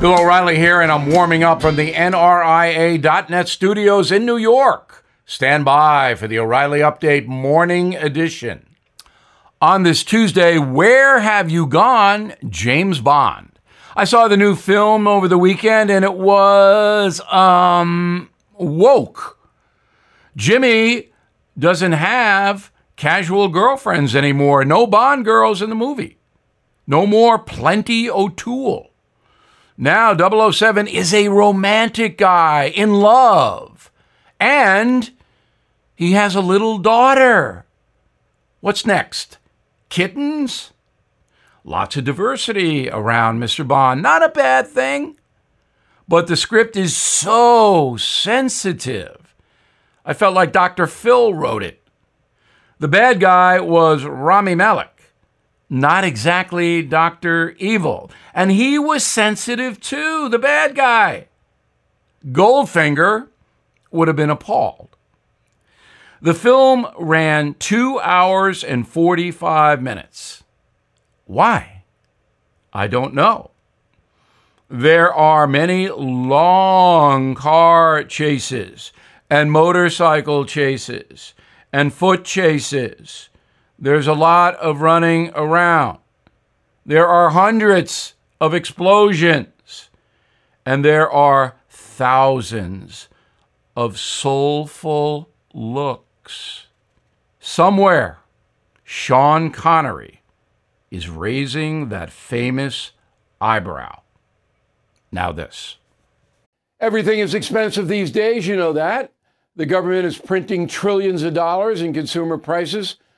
Bill O'Reilly here, and I'm warming up from the NRIA.net studios in New York. Stand by for the O'Reilly Update Morning Edition. On this Tuesday, where have you gone, James Bond? I saw the new film over the weekend, and it was, um, woke. Jimmy doesn't have casual girlfriends anymore. No Bond girls in the movie. No more Plenty O'Toole. Now 007 is a romantic guy in love. And he has a little daughter. What's next? Kittens? Lots of diversity around Mr. Bond. Not a bad thing. But the script is so sensitive. I felt like Dr. Phil wrote it. The bad guy was Rami Malek not exactly Dr. Evil. And he was sensitive too, the bad guy. Goldfinger would have been appalled. The film ran two hours and 45 minutes. Why? I don't know. There are many long car chases and motorcycle chases and foot chases there's a lot of running around. There are hundreds of explosions. And there are thousands of soulful looks. Somewhere, Sean Connery is raising that famous eyebrow. Now, this. Everything is expensive these days, you know that. The government is printing trillions of dollars in consumer prices